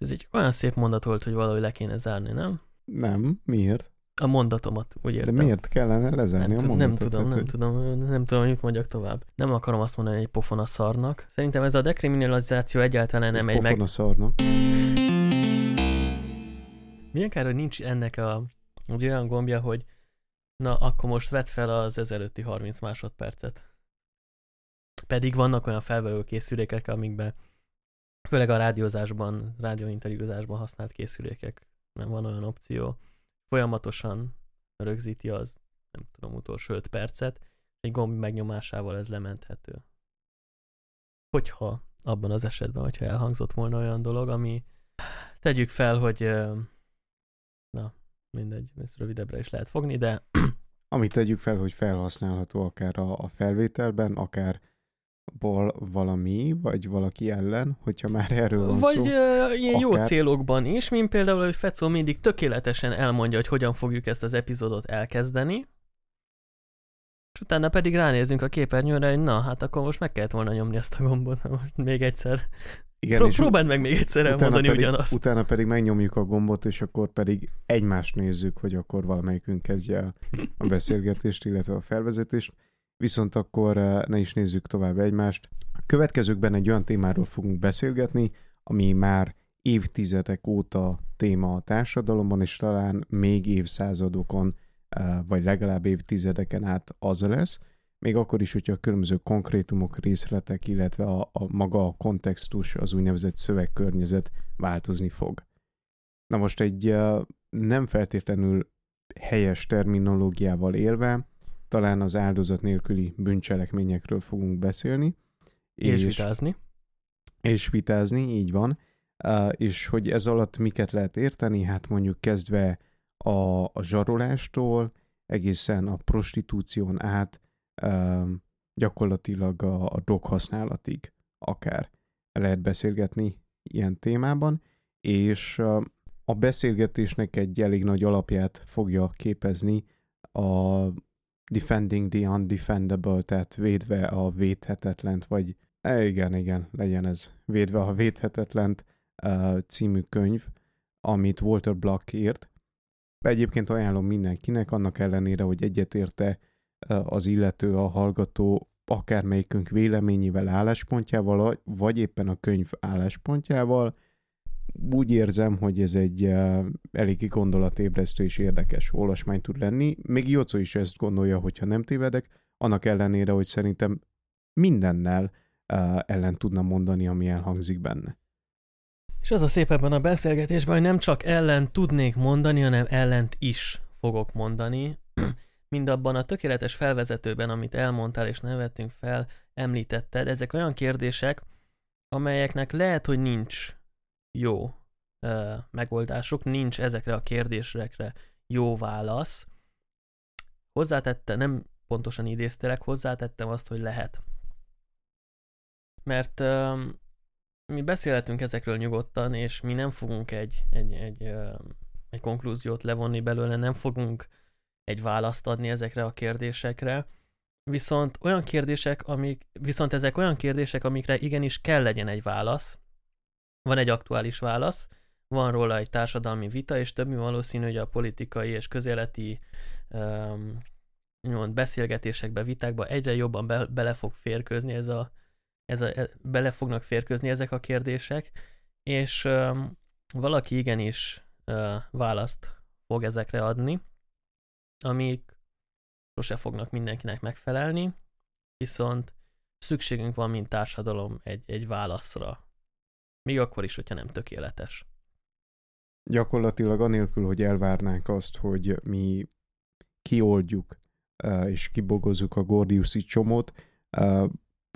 Ez egy olyan szép mondat volt, hogy valahogy le kéne zárni, nem? Nem, miért? A mondatomat, úgy értem. De miért kellene lezárni nem, a tud- nem mondatot? tudom, Tehát, nem hogy- tudom, nem tudom, hogy mit mondjak tovább. Nem akarom azt mondani, hogy egy pofon a szarnak. Szerintem ez a dekriminalizáció egyáltalán nem egy pofon meg... a szarnak. Milyen kár, hogy nincs ennek a, egy olyan gombja, hogy na, akkor most vedd fel az ezelőtti 30 másodpercet. Pedig vannak olyan felvevő készülékek, amikben főleg a rádiózásban, rádióinterjúzásban használt készülékek, nem van olyan opció, folyamatosan rögzíti az, nem tudom, utolsó 5 percet, egy gomb megnyomásával ez lementhető. Hogyha abban az esetben, hogyha elhangzott volna olyan dolog, ami tegyük fel, hogy na, mindegy, ezt rövidebbre is lehet fogni, de Amit tegyük fel, hogy felhasználható akár a, a felvételben, akár val, valami, vagy valaki ellen, hogyha már erről van Vagy szó. ö, ilyen jó akár- célokban is, mint például, hogy Fecó mindig tökéletesen elmondja, hogy hogyan fogjuk ezt az epizódot elkezdeni, és utána pedig ránézünk a képernyőre, hogy na, hát akkor most meg kellett volna nyomni ezt a gombot, most még egyszer. Igen, Pró- próbáld meg még egyszer elmondani pedig, ugyanazt. Utána pedig megnyomjuk a gombot, és akkor pedig egymást nézzük, hogy akkor valamelyikünk kezdje el a beszélgetést, illetve a felvezetést. Viszont akkor eh, ne is nézzük tovább egymást. A következőkben egy olyan témáról fogunk beszélgetni, ami már évtizedek óta téma a társadalomban, és talán még évszázadokon, eh, vagy legalább évtizedeken át az lesz, még akkor is, hogyha a különböző konkrétumok, részletek, illetve a, a maga a kontextus, az úgynevezett szövegkörnyezet változni fog. Na most egy eh, nem feltétlenül helyes terminológiával élve, talán az áldozat nélküli bűncselekményekről fogunk beszélni. És vitázni. És vitázni, így van. Uh, és hogy ez alatt miket lehet érteni, hát mondjuk kezdve a, a zsarolástól, egészen a prostitúción át, uh, gyakorlatilag a, a droghasználatig akár lehet beszélgetni ilyen témában, és uh, a beszélgetésnek egy elég nagy alapját fogja képezni a defending the undefendable, tehát védve a védhetetlent, vagy e, igen, igen, legyen ez, védve a védhetetlent uh, című könyv, amit Walter Block írt. Egyébként ajánlom mindenkinek, annak ellenére, hogy egyetérte uh, az illető, a hallgató akármelyikünk véleményével, álláspontjával, vagy éppen a könyv álláspontjával, úgy érzem, hogy ez egy uh, eléggé gondolatébresztő és érdekes olvasmány tud lenni. Még Jocó is ezt gondolja, hogyha nem tévedek, annak ellenére, hogy szerintem mindennel uh, ellen tudna mondani, ami elhangzik benne. És az a szép ebben a beszélgetésben, hogy nem csak ellen tudnék mondani, hanem ellent is fogok mondani. Mind abban a tökéletes felvezetőben, amit elmondtál és nevettünk fel, említetted, ezek olyan kérdések, amelyeknek lehet, hogy nincs jó ö, megoldásuk, nincs ezekre a kérdésekre jó válasz. Hozzátette, nem pontosan idéztelek, hozzátettem azt, hogy lehet. Mert ö, mi beszélhetünk ezekről nyugodtan, és mi nem fogunk egy, egy, egy, ö, egy konklúziót levonni belőle, nem fogunk egy választ adni ezekre a kérdésekre, viszont olyan kérdések, amik, viszont ezek olyan kérdések, amikre igenis kell legyen egy válasz, van egy aktuális válasz, van róla egy társadalmi vita, és több valószínű, hogy a politikai és közéleti um, beszélgetésekbe, vitákba egyre jobban be, bele fog férkőzni ez a, ez a, e, bele fognak férkőzni ezek a kérdések, és um, valaki igenis uh, választ fog ezekre adni, amik sose fognak mindenkinek megfelelni, viszont szükségünk van, mint társadalom egy, egy válaszra. Még akkor is, hogyha nem tökéletes. Gyakorlatilag anélkül, hogy elvárnánk azt, hogy mi kioldjuk és kibogozzuk a Gordiuszi csomót,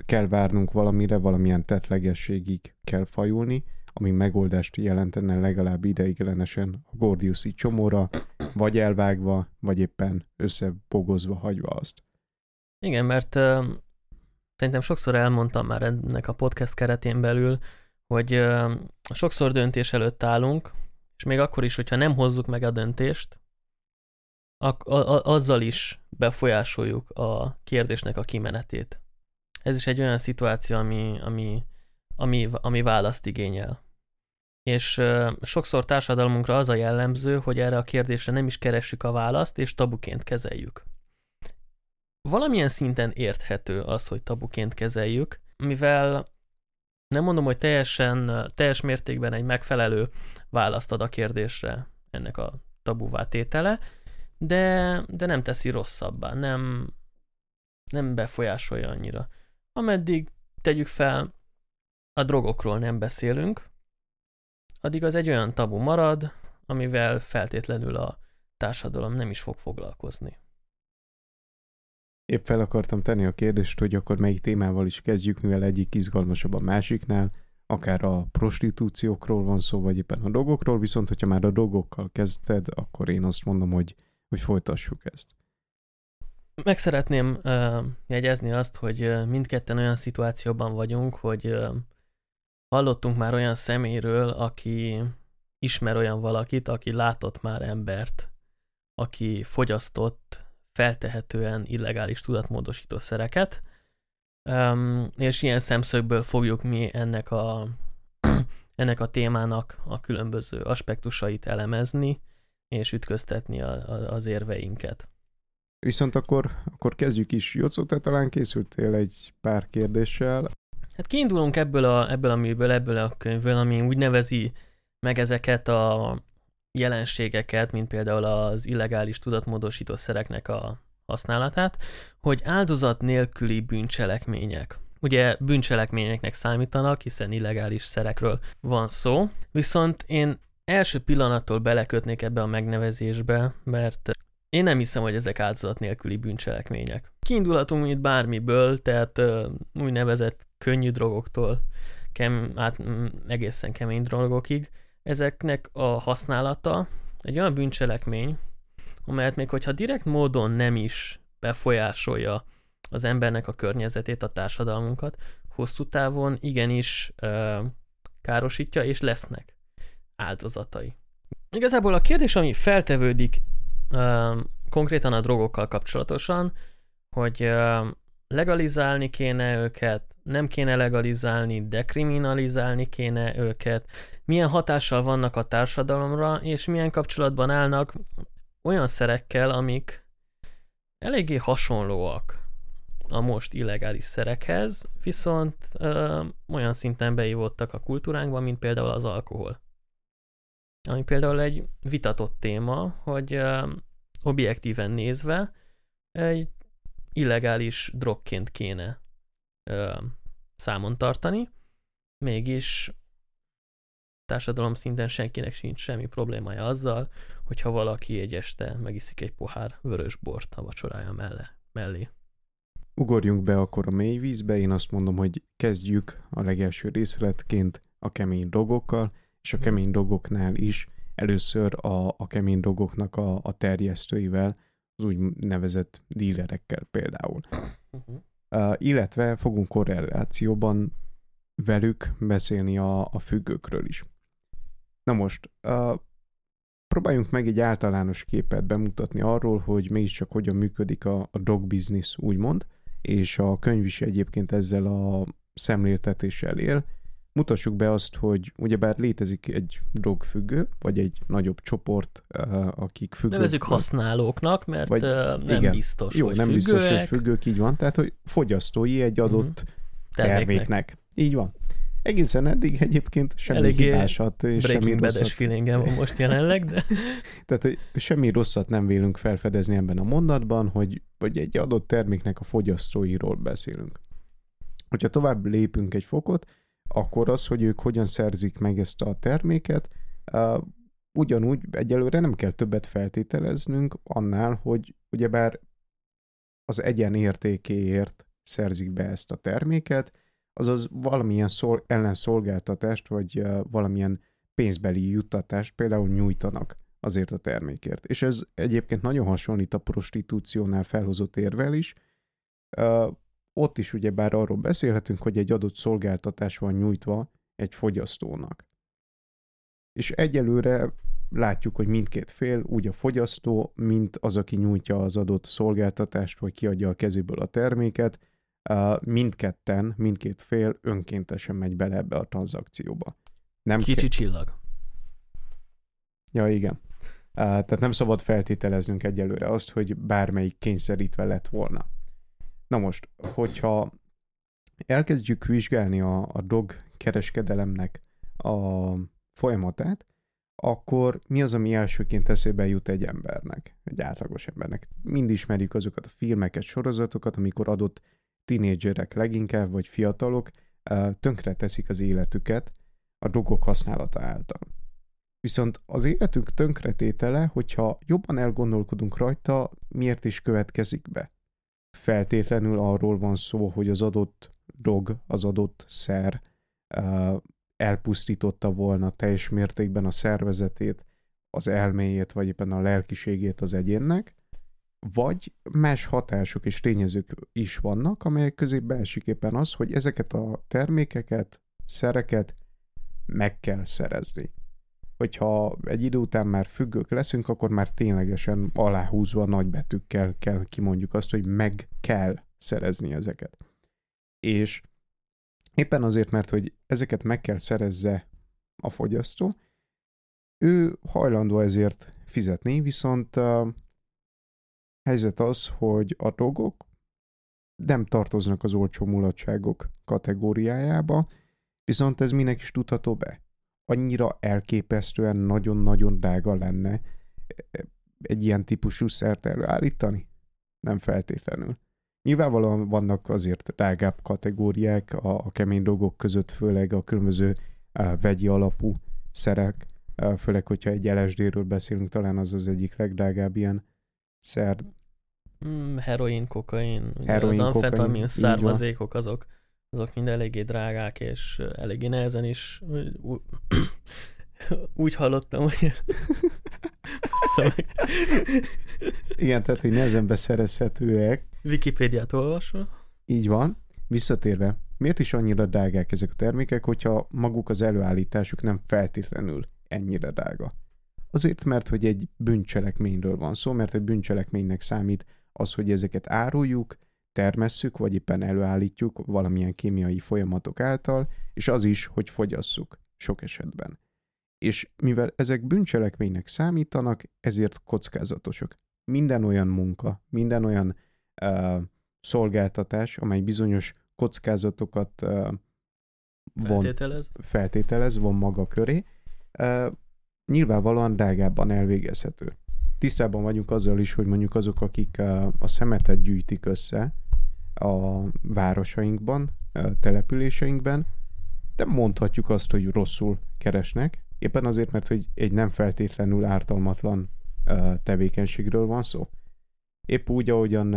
kell várnunk valamire, valamilyen tetlegességig kell fajulni, ami megoldást jelentene legalább ideiglenesen a Gordiuszi csomóra, vagy elvágva, vagy éppen összebogozva hagyva azt. Igen, mert uh, szerintem sokszor elmondtam már ennek a podcast keretén belül, hogy sokszor döntés előtt állunk, és még akkor is, hogyha nem hozzuk meg a döntést, ak- a- a- azzal is befolyásoljuk a kérdésnek a kimenetét. Ez is egy olyan szituáció, ami, ami, ami, ami választ igényel. És uh, sokszor társadalmunkra az a jellemző, hogy erre a kérdésre nem is keressük a választ, és tabuként kezeljük. Valamilyen szinten érthető az, hogy tabuként kezeljük, mivel nem mondom, hogy teljesen, teljes mértékben egy megfelelő választ ad a kérdésre ennek a tabuvá tétele, de, de nem teszi rosszabbá, nem, nem befolyásolja annyira. Ameddig tegyük fel, a drogokról nem beszélünk, addig az egy olyan tabu marad, amivel feltétlenül a társadalom nem is fog foglalkozni. Épp fel akartam tenni a kérdést, hogy akkor melyik témával is kezdjük, mivel egyik izgalmasabb a másiknál, akár a prostitúciókról van szó, vagy éppen a dolgokról, viszont hogyha már a dolgokkal kezdted, akkor én azt mondom, hogy, hogy folytassuk ezt. Meg szeretném uh, jegyezni azt, hogy uh, mindketten olyan szituációban vagyunk, hogy uh, hallottunk már olyan személyről, aki ismer olyan valakit, aki látott már embert, aki fogyasztott feltehetően illegális tudatmódosító szereket, um, és ilyen szemszögből fogjuk mi ennek a, ennek a témának a különböző aspektusait elemezni, és ütköztetni a, a, az érveinket. Viszont akkor, akkor kezdjük is. Jocó, te talán készültél egy pár kérdéssel. Hát kiindulunk ebből a, ebből a műből, ebből a könyvből, ami úgy nevezi meg ezeket a jelenségeket, mint például az illegális tudatmódosító szereknek a használatát, hogy áldozat nélküli bűncselekmények. Ugye bűncselekményeknek számítanak, hiszen illegális szerekről van szó, viszont én első pillanattól belekötnék ebbe a megnevezésbe, mert én nem hiszem, hogy ezek áldozat nélküli bűncselekmények. Kiindulhatunk itt bármiből, tehát uh, úgynevezett könnyű drogoktól kem, át, egészen kemény drogokig. Ezeknek a használata egy olyan bűncselekmény, amelyet még hogyha direkt módon nem is befolyásolja az embernek a környezetét, a társadalmunkat, hosszú távon igenis ö, károsítja, és lesznek áldozatai. Igazából a kérdés, ami feltevődik ö, konkrétan a drogokkal kapcsolatosan, hogy ö, legalizálni kéne őket, nem kéne legalizálni, dekriminalizálni kéne őket, milyen hatással vannak a társadalomra, és milyen kapcsolatban állnak olyan szerekkel, amik eléggé hasonlóak a most illegális szerekhez, viszont ö, olyan szinten beívottak a kultúránkba, mint például az alkohol. Ami például egy vitatott téma, hogy ö, objektíven nézve egy illegális drogként kéne ö, számon tartani, mégis társadalom szinten senkinek sincs semmi problémája azzal, hogyha valaki egy este megiszik egy pohár vörös bort a vacsorája melle, mellé. Ugorjunk be akkor a mély vízbe, én azt mondom, hogy kezdjük a legelső részletként a kemény drogokkal, és a kemény drogoknál is először a, a kemény drogoknak a, a terjesztőivel, az úgy nevezett dílerekkel például. Uh-huh. Uh, illetve fogunk korrelációban velük beszélni a, a függőkről is. Na most, uh, próbáljunk meg egy általános képet bemutatni arról, hogy mégiscsak hogyan működik a, a dog business, úgymond, és a könyv is egyébként ezzel a szemléltetéssel él. Mutassuk be azt, hogy ugyebár létezik egy drogfüggő, vagy egy nagyobb csoport, uh, akik függők. Nevezzük használóknak, mert vagy, uh, nem igen, biztos, jó, hogy nem függőek. biztos, hogy függők, így van, tehát hogy fogyasztói egy adott uh-huh. terméknek. terméknek. Így van. Egészen eddig egyébként semmi Eléggé hibásat és semmi rosszat. feelingem van most jelenleg, de... Tehát, hogy semmi rosszat nem vélünk felfedezni ebben a mondatban, hogy, hogy egy adott terméknek a fogyasztóiról beszélünk. Hogyha tovább lépünk egy fokot, akkor az, hogy ők hogyan szerzik meg ezt a terméket, ugyanúgy egyelőre nem kell többet feltételeznünk annál, hogy ugyebár az egyen értékéért szerzik be ezt a terméket, azaz valamilyen szol, ellenszolgáltatást, vagy valamilyen pénzbeli juttatást például nyújtanak azért a termékért. És ez egyébként nagyon hasonlít a prostitúciónál felhozott érvel is. Ott is ugyebár arról beszélhetünk, hogy egy adott szolgáltatás van nyújtva egy fogyasztónak. És egyelőre látjuk, hogy mindkét fél, úgy a fogyasztó, mint az, aki nyújtja az adott szolgáltatást, vagy kiadja a kezéből a terméket, mindketten, mindkét fél önkéntesen megy bele ebbe a tranzakcióba. Nem Kicsi ke- csillag. Ja, igen. Tehát nem szabad feltételeznünk egyelőre azt, hogy bármelyik kényszerítve lett volna. Na most, hogyha elkezdjük vizsgálni a, a dog kereskedelemnek a folyamatát, akkor mi az, ami elsőként eszébe jut egy embernek, egy átlagos embernek? Mind ismerjük azokat a filmeket, sorozatokat, amikor adott tinédzserek leginkább, vagy fiatalok tönkre teszik az életüket a drogok használata által. Viszont az életünk tönkretétele, hogyha jobban elgondolkodunk rajta, miért is következik be? Feltétlenül arról van szó, hogy az adott drog, az adott szer elpusztította volna teljes mértékben a szervezetét, az elméjét, vagy éppen a lelkiségét az egyénnek, vagy más hatások és tényezők is vannak, amelyek közé beesik éppen az, hogy ezeket a termékeket, szereket meg kell szerezni. Hogyha egy idő után már függők leszünk, akkor már ténylegesen aláhúzva nagybetűkkel kell kimondjuk azt, hogy meg kell szerezni ezeket. És Éppen azért, mert hogy ezeket meg kell szerezze a fogyasztó, ő hajlandó ezért fizetni, viszont a helyzet az, hogy a dolgok nem tartoznak az olcsó mulatságok kategóriájába, viszont ez minek is tudható be. Annyira elképesztően nagyon-nagyon drága lenne egy ilyen típusú szert előállítani? Nem feltétlenül. Nyilvánvalóan vannak azért drágább kategóriák a, a kemény dolgok között, főleg a különböző a vegyi alapú szerek, a, főleg, hogyha egy LSD-ről beszélünk, talán az az egyik legdrágább ilyen szer. Mm, heroin, kokain, heroin, az amfetamin származékok azok, azok mind eléggé drágák, és eléggé nehezen is úgy hallottam, hogy szóval... Igen, tehát, hogy nehezen beszerezhetőek. Wikipédiát olvasva. Így van. Visszatérve, miért is annyira drágák ezek a termékek, hogyha maguk az előállításuk nem feltétlenül ennyire drága? Azért, mert hogy egy bűncselekményről van szó, mert egy bűncselekménynek számít az, hogy ezeket áruljuk, termesszük, vagy éppen előállítjuk valamilyen kémiai folyamatok által, és az is, hogy fogyasszuk sok esetben. És mivel ezek bűncselekménynek számítanak, ezért kockázatosak. Minden olyan munka, minden olyan uh, szolgáltatás, amely bizonyos kockázatokat uh, von, feltételez. feltételez, von maga köré, uh, nyilvánvalóan drágábban elvégezhető. Tisztában vagyunk azzal is, hogy mondjuk azok, akik uh, a szemetet gyűjtik össze a városainkban, uh, településeinkben, de mondhatjuk azt, hogy rosszul keresnek, éppen azért, mert hogy egy nem feltétlenül ártalmatlan tevékenységről van szó. Épp úgy, ahogyan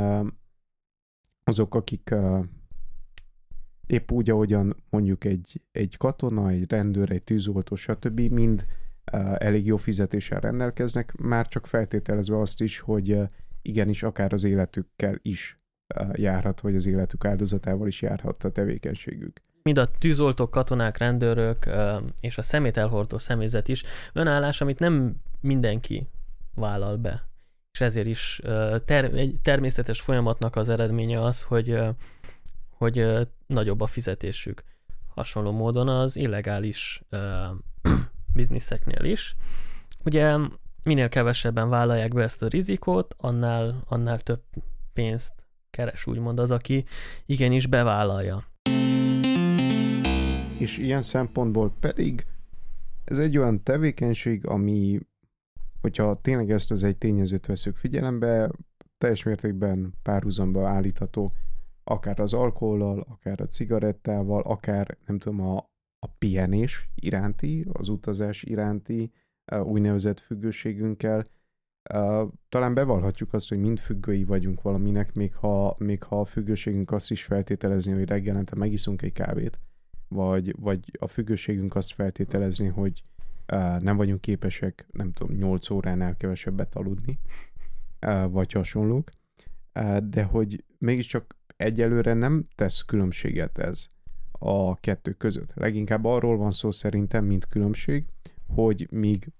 azok, akik épp úgy, ahogyan mondjuk egy, egy katona, egy rendőr, egy tűzoltó, stb. mind elég jó fizetéssel rendelkeznek, már csak feltételezve azt is, hogy igenis akár az életükkel is járhat, vagy az életük áldozatával is járhat a tevékenységük mind a tűzoltók, katonák, rendőrök és a szemét elhordó személyzet is önállás, amit nem mindenki vállal be. És ezért is ter- egy természetes folyamatnak az eredménye az, hogy, hogy nagyobb a fizetésük. Hasonló módon az illegális bizniszeknél is. Ugye minél kevesebben vállalják be ezt a rizikót, annál, annál több pénzt keres, úgymond az, aki igenis bevállalja és ilyen szempontból pedig ez egy olyan tevékenység, ami, hogyha tényleg ezt az egy tényezőt veszük figyelembe, teljes mértékben párhuzamba állítható akár az alkohollal, akár a cigarettával, akár nem tudom, a, a pihenés iránti, az utazás iránti uh, úgynevezett függőségünkkel. Talán bevallhatjuk azt, hogy mind függői vagyunk valaminek, még ha, még ha a függőségünk azt is feltételezni, hogy reggelente megiszunk egy kávét, vagy, vagy a függőségünk azt feltételezni, hogy nem vagyunk képesek, nem tudom, 8 óránál kevesebbet aludni, vagy hasonlók, de hogy mégiscsak egyelőre nem tesz különbséget ez a kettő között. Leginkább arról van szó szerintem, mint különbség, hogy míg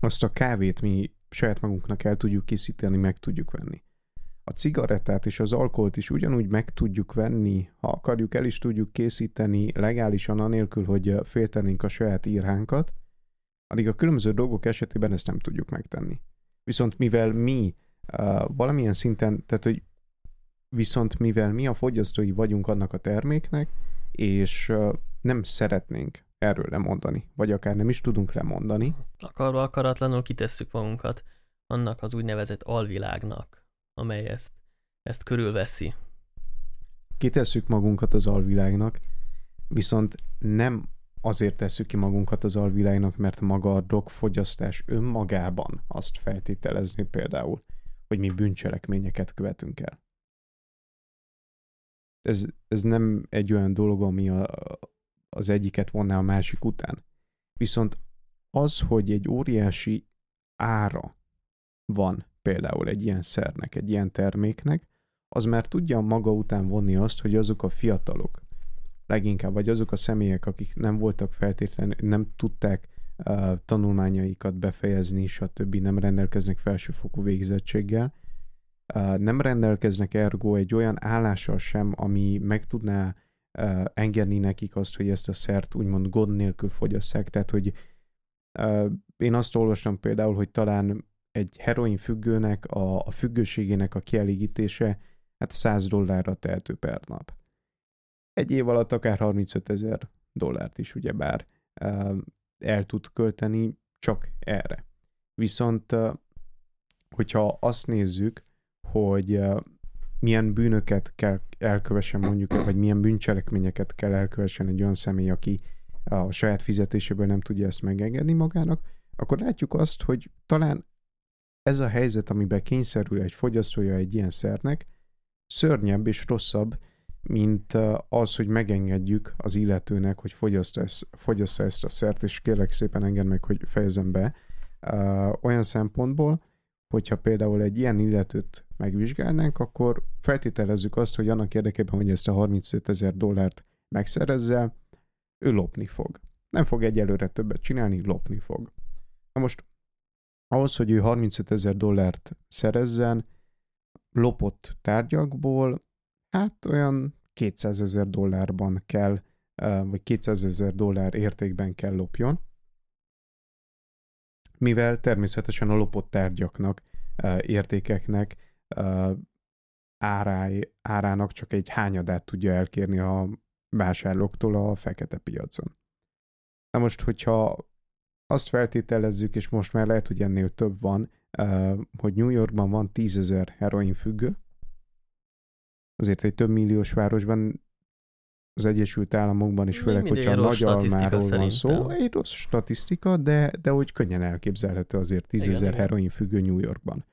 azt a kávét mi saját magunknak el tudjuk készíteni, meg tudjuk venni. a cigarettát és az alkoholt is ugyanúgy meg tudjuk venni, ha akarjuk, el is tudjuk készíteni legálisan, anélkül, hogy féltenénk a saját írhánkat, addig a különböző dolgok esetében ezt nem tudjuk megtenni. Viszont mivel mi uh, valamilyen szinten, tehát hogy viszont mivel mi a fogyasztói vagyunk annak a terméknek, és uh, nem szeretnénk erről lemondani, vagy akár nem is tudunk lemondani. Akarva akaratlanul kitesszük magunkat annak az úgynevezett alvilágnak, amely ezt, ezt körülveszi. Kitesszük magunkat az alvilágnak, viszont nem azért tesszük ki magunkat az alvilágnak, mert maga a drogfogyasztás önmagában azt feltételezni például, hogy mi bűncselekményeket követünk el. Ez, ez nem egy olyan dolog, ami a, az egyiket vonná a másik után. Viszont az, hogy egy óriási ára van például egy ilyen szernek, egy ilyen terméknek, az már tudja maga után vonni azt, hogy azok a fiatalok, leginkább, vagy azok a személyek, akik nem voltak feltétlenül, nem tudták uh, tanulmányaikat befejezni, stb. nem rendelkeznek felsőfokú végzettséggel, uh, nem rendelkeznek ergo egy olyan állással sem, ami meg tudná engedni nekik azt, hogy ezt a szert úgymond gond nélkül fogyasszák. Tehát, hogy én azt olvastam például, hogy talán egy heroin függőnek a, a függőségének a kielégítése hát 100 dollárra tehető per nap. Egy év alatt akár 35 ezer dollárt is ugyebár uh, el tud költeni csak erre. Viszont hogyha azt nézzük, hogy milyen bűnöket kell elkövessen mondjuk, vagy milyen bűncselekményeket kell elkövessen egy olyan személy, aki a saját fizetéséből nem tudja ezt megengedni magának, akkor látjuk azt, hogy talán ez a helyzet, amiben kényszerül egy fogyasztója egy ilyen szernek, szörnyebb és rosszabb, mint az, hogy megengedjük az illetőnek, hogy fogyassza ezt, fogyassza ezt a szert, és kérlek szépen engedd meg, hogy fejezem be, olyan szempontból, hogyha például egy ilyen illetőt megvizsgálnánk, akkor feltételezzük azt, hogy annak érdekében, hogy ezt a 35 ezer dollárt megszerezze, ő lopni fog. Nem fog egyelőre többet csinálni, lopni fog. Na most ahhoz, hogy ő 35 ezer dollárt szerezzen, lopott tárgyakból, hát olyan 200 ezer dollárban kell, vagy 200 ezer dollár értékben kell lopjon, mivel természetesen a lopott tárgyaknak, értékeknek áráj, árának csak egy hányadát tudja elkérni a vásárlóktól a fekete piacon. Na most, hogyha azt feltételezzük, és most már lehet, hogy ennél több van, hogy New Yorkban van tízezer heroin függő, azért egy több milliós városban az Egyesült Államokban is, főleg, hogyha nagy almáról van szó, egy rossz statisztika, de, de úgy könnyen elképzelhető azért tízezer heroin függő New Yorkban.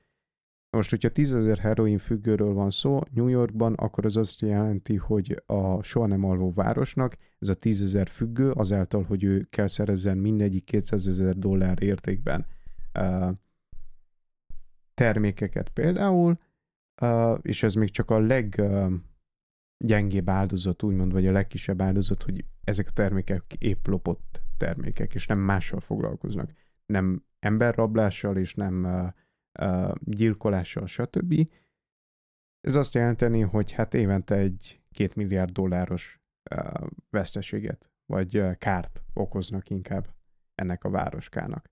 Most, hogyha tízezer heroin függőről van szó New Yorkban, akkor az azt jelenti, hogy a soha nem alvó városnak ez a tízezer függő, azáltal, hogy ő kell szerezzen mindegyik 200 ezer dollár értékben uh, termékeket például, uh, és ez még csak a leggyengébb uh, áldozat, úgymond, vagy a legkisebb áldozat, hogy ezek a termékek épp lopott termékek, és nem mással foglalkoznak. Nem emberrablással, és nem uh, gyilkolással, stb. Ez azt jelenteni, hogy hát évente egy két milliárd dolláros veszteséget, vagy kárt okoznak inkább ennek a városkának.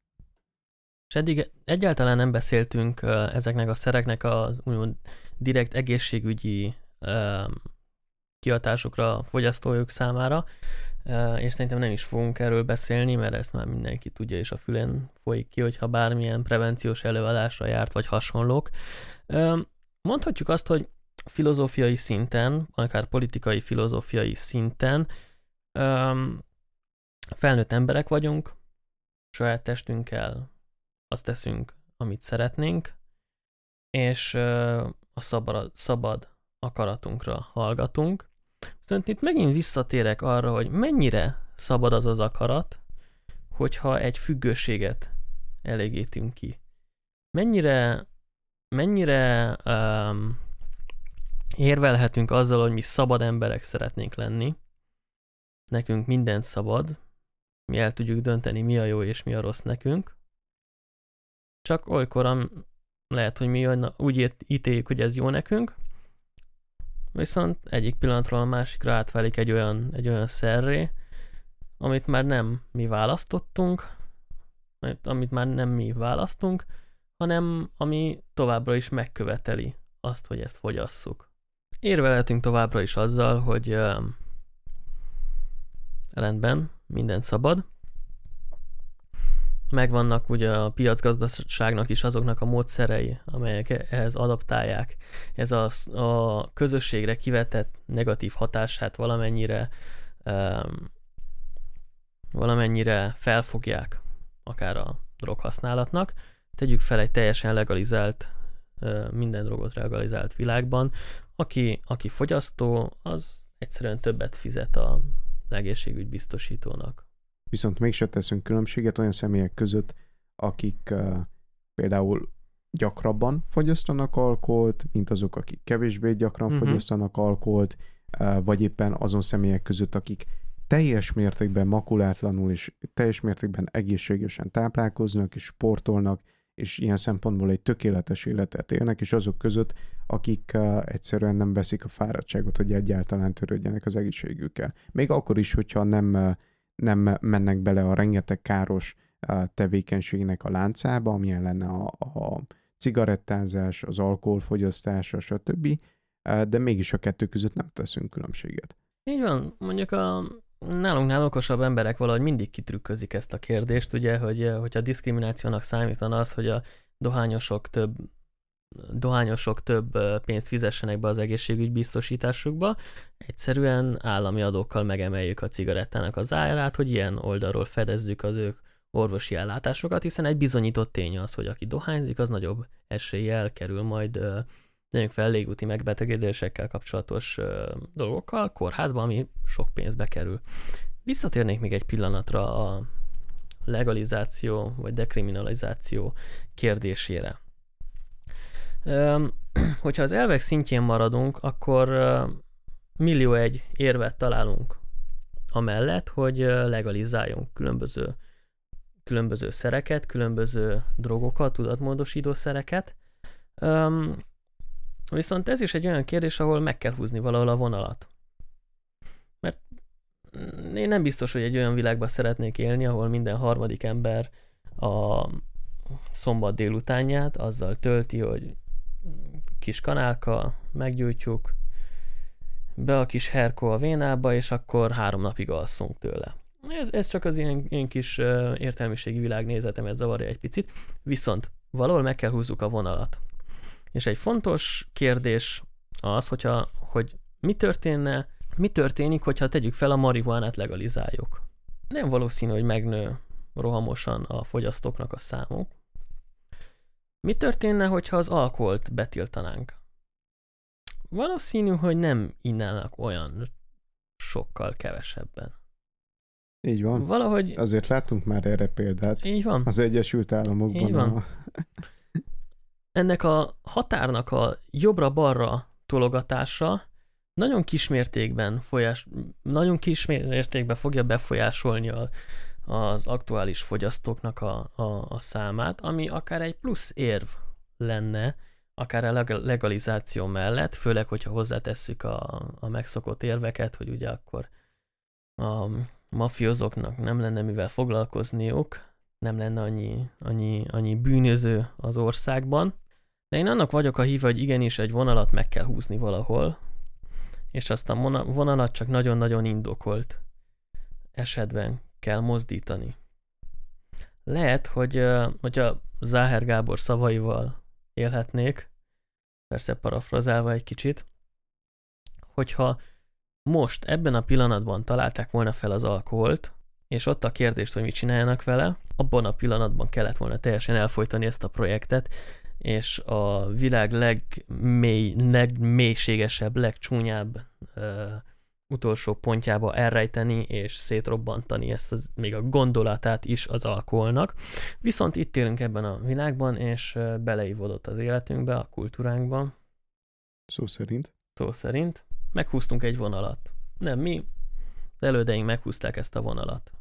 És eddig egyáltalán nem beszéltünk ezeknek a szereknek az úgymond direkt egészségügyi kihatásokra a fogyasztójuk számára, és szerintem nem is fogunk erről beszélni, mert ezt már mindenki tudja, és a fülen folyik ki, hogyha bármilyen prevenciós előadásra járt, vagy hasonlók. Mondhatjuk azt, hogy filozófiai szinten, akár politikai filozófiai szinten felnőtt emberek vagyunk, saját testünkkel azt teszünk, amit szeretnénk, és a szabad, szabad akaratunkra hallgatunk, Viszont itt megint visszatérek arra, hogy mennyire szabad az az akarat, hogyha egy függőséget elégítünk ki. Mennyire, mennyire um, érvelhetünk azzal, hogy mi szabad emberek szeretnénk lenni, nekünk mindent szabad, mi el tudjuk dönteni, mi a jó és mi a rossz nekünk, csak olykor, lehet, hogy mi úgy ítéljük, hogy ez jó nekünk, viszont egyik pillanatról a másikra átválik egy olyan, egy olyan szerré, amit már nem mi választottunk, amit már nem mi választunk, hanem ami továbbra is megköveteli azt, hogy ezt fogyasszuk. Érvelhetünk továbbra is azzal, hogy uh, rendben, minden szabad, megvannak ugye a piacgazdaságnak is azoknak a módszerei, amelyek ehhez adaptálják. Ez a, a közösségre kivetett negatív hatását valamennyire um, valamennyire felfogják akár a droghasználatnak. Tegyük fel egy teljesen legalizált, minden drogot legalizált világban. Aki, aki fogyasztó, az egyszerűen többet fizet a egészségügy biztosítónak. Viszont mégsem teszünk különbséget olyan személyek között, akik uh, például gyakrabban fogyasztanak alkoholt, mint azok, akik kevésbé gyakran uh-huh. fogyasztanak alkoholt, uh, vagy éppen azon személyek között, akik teljes mértékben makulátlanul és teljes mértékben egészségesen táplálkoznak és sportolnak, és ilyen szempontból egy tökéletes életet élnek, és azok között, akik uh, egyszerűen nem veszik a fáradtságot, hogy egyáltalán törődjenek az egészségükkel. Még akkor is, hogyha nem, uh, nem mennek bele a rengeteg káros tevékenységnek a láncába, amilyen lenne a, a cigarettázás, az alkoholfogyasztása, stb., uh, de mégis a kettő között nem teszünk különbséget. Így van, mondjuk a nálunknál okosabb emberek valahogy mindig kitrükközik ezt a kérdést, ugye, hogy a diszkriminációnak számítana az, hogy a dohányosok több dohányosok több pénzt fizessenek be az egészségügy biztosításukba, egyszerűen állami adókkal megemeljük a cigarettának az árát, hogy ilyen oldalról fedezzük az ők orvosi ellátásokat, hiszen egy bizonyított tény az, hogy aki dohányzik, az nagyobb eséllyel kerül majd Tegyünk fel légúti megbetegedésekkel kapcsolatos dolgokkal, kórházba, ami sok pénzbe kerül. Visszatérnék még egy pillanatra a legalizáció vagy dekriminalizáció kérdésére. Hogyha az elvek szintjén maradunk, akkor millió egy érvet találunk amellett, hogy legalizáljunk különböző, különböző szereket, különböző drogokat, tudatmódosító szereket. Viszont ez is egy olyan kérdés, ahol meg kell húzni valahol a vonalat. Mert én nem biztos, hogy egy olyan világban szeretnék élni, ahol minden harmadik ember a szombat délutánját azzal tölti, hogy kis kanálka, meggyújtjuk, be a kis herkó a vénába, és akkor három napig alszunk tőle. Ez, ez csak az ilyen, ilyen kis értelmiségi világnézetemet zavarja egy picit, viszont valahol meg kell húzzuk a vonalat. És egy fontos kérdés az, hogyha, hogy mi történne, mi történik, hogyha tegyük fel a marihuánát legalizáljuk. Nem valószínű, hogy megnő rohamosan a fogyasztóknak a számuk. Mi történne, hogyha az alkoholt betiltanánk? Valószínű, hogy nem innának olyan sokkal kevesebben. Így van. Valahogy... Azért láttunk már erre példát. Így van. Az Egyesült Államokban. Így van. A ennek a határnak a jobbra-balra tologatása nagyon kismértékben folyás, nagyon kismértékben fogja befolyásolni a, az aktuális fogyasztóknak a, a, a számát, ami akár egy plusz érv lenne, akár a legalizáció mellett, főleg, hogyha hozzátesszük a, a megszokott érveket, hogy ugye akkor a mafiózóknak nem lenne mivel foglalkozniuk, nem lenne annyi, annyi, annyi bűnöző az országban, de én annak vagyok a híve, hogy igenis egy vonalat meg kell húzni valahol, és azt a vonalat csak nagyon-nagyon indokolt esetben kell mozdítani. Lehet, hogy hogyha Záher Gábor szavaival élhetnék, persze parafrazálva egy kicsit, hogyha most ebben a pillanatban találták volna fel az alkoholt, és ott a kérdést, hogy mit csináljanak vele, abban a pillanatban kellett volna teljesen elfolytani ezt a projektet, és a világ legmély, legmélységesebb, legcsúnyább uh, utolsó pontjába elrejteni és szétrobbantani ezt az, még a gondolatát is az alkoholnak. Viszont itt élünk ebben a világban, és beleívódott az életünkbe, a kultúránkba. Szó szerint? Szó szerint. Meghúztunk egy vonalat. Nem mi, az elődeink meghúzták ezt a vonalat.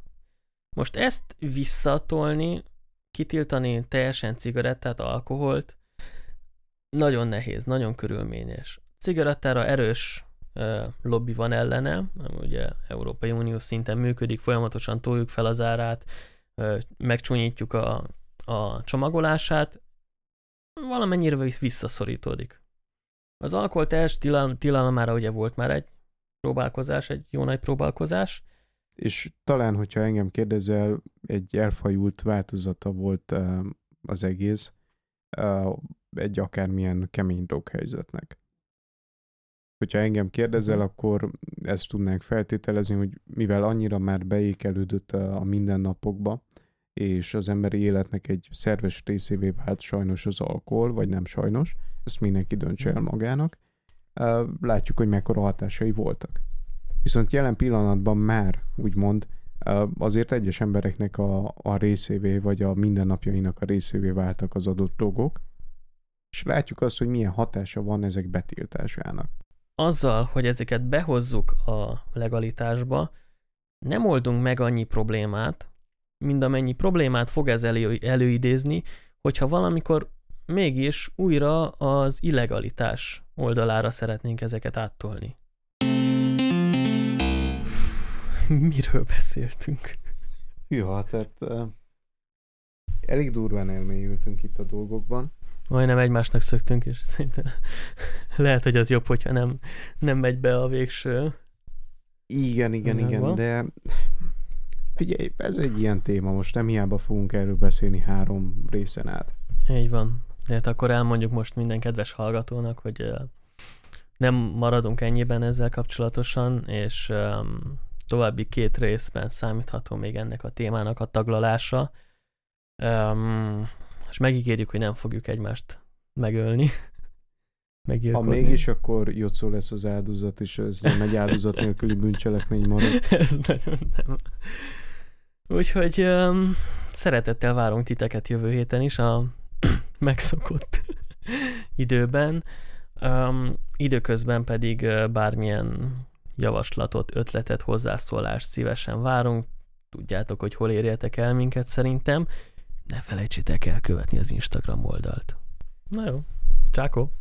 Most ezt visszatolni kitiltani teljesen cigarettát, alkoholt, nagyon nehéz, nagyon körülményes. Cigarettára erős lobby van ellene, ugye Európai Unió szinten működik, folyamatosan toljuk fel az árát, megcsúnyítjuk a, a csomagolását, valamennyire visszaszorítódik. Az alkoholteljes tilalom, tilalomára ugye volt már egy próbálkozás, egy jó nagy próbálkozás. És talán, hogyha engem kérdezel, egy elfajult változata volt az egész, egy akármilyen kemény helyzetnek. Hogyha engem kérdezel, uh-huh. akkor ezt tudnánk feltételezni, hogy mivel annyira már beékelődött a mindennapokba, és az emberi életnek egy szerves részévé vált sajnos az alkohol, vagy nem sajnos, ezt mindenki döntse el mhm. magának, látjuk, hogy mekkora hatásai voltak. Viszont jelen pillanatban már, úgymond, azért egyes embereknek a, a részévé, vagy a mindennapjainak a részévé váltak az adott dolgok, és látjuk azt, hogy milyen hatása van ezek betiltásának. Azzal, hogy ezeket behozzuk a legalitásba, nem oldunk meg annyi problémát, mint amennyi problémát fog ez elő, előidézni, hogyha valamikor mégis újra az illegalitás oldalára szeretnénk ezeket áttolni. Miről beszéltünk? Ja, tehát uh, elég durván elmélyültünk itt a dolgokban. Majdnem egymásnak szöktünk, és szerintem lehet, hogy az jobb, hogyha nem, nem megy be a végső. Igen, igen, igen, de figyelj, ez egy ilyen téma, most nem hiába fogunk erről beszélni három részen át. Így van. De hát akkor elmondjuk most minden kedves hallgatónak, hogy nem maradunk ennyiben ezzel kapcsolatosan, és további két részben számítható még ennek a témának a taglalása. Um, és megígérjük, hogy nem fogjuk egymást megölni. Ha mégis, akkor Jocó lesz az áldozat, és ez nem egy áldozat nélküli bűncselekmény marad. ez nagyon nem. Úgyhogy um, szeretettel várunk titeket jövő héten is a megszokott időben. Um, időközben pedig uh, bármilyen javaslatot, ötletet, hozzászólást szívesen várunk. Tudjátok, hogy hol érjetek el minket szerintem. Ne felejtsétek el követni az Instagram oldalt. Na jó, csákó!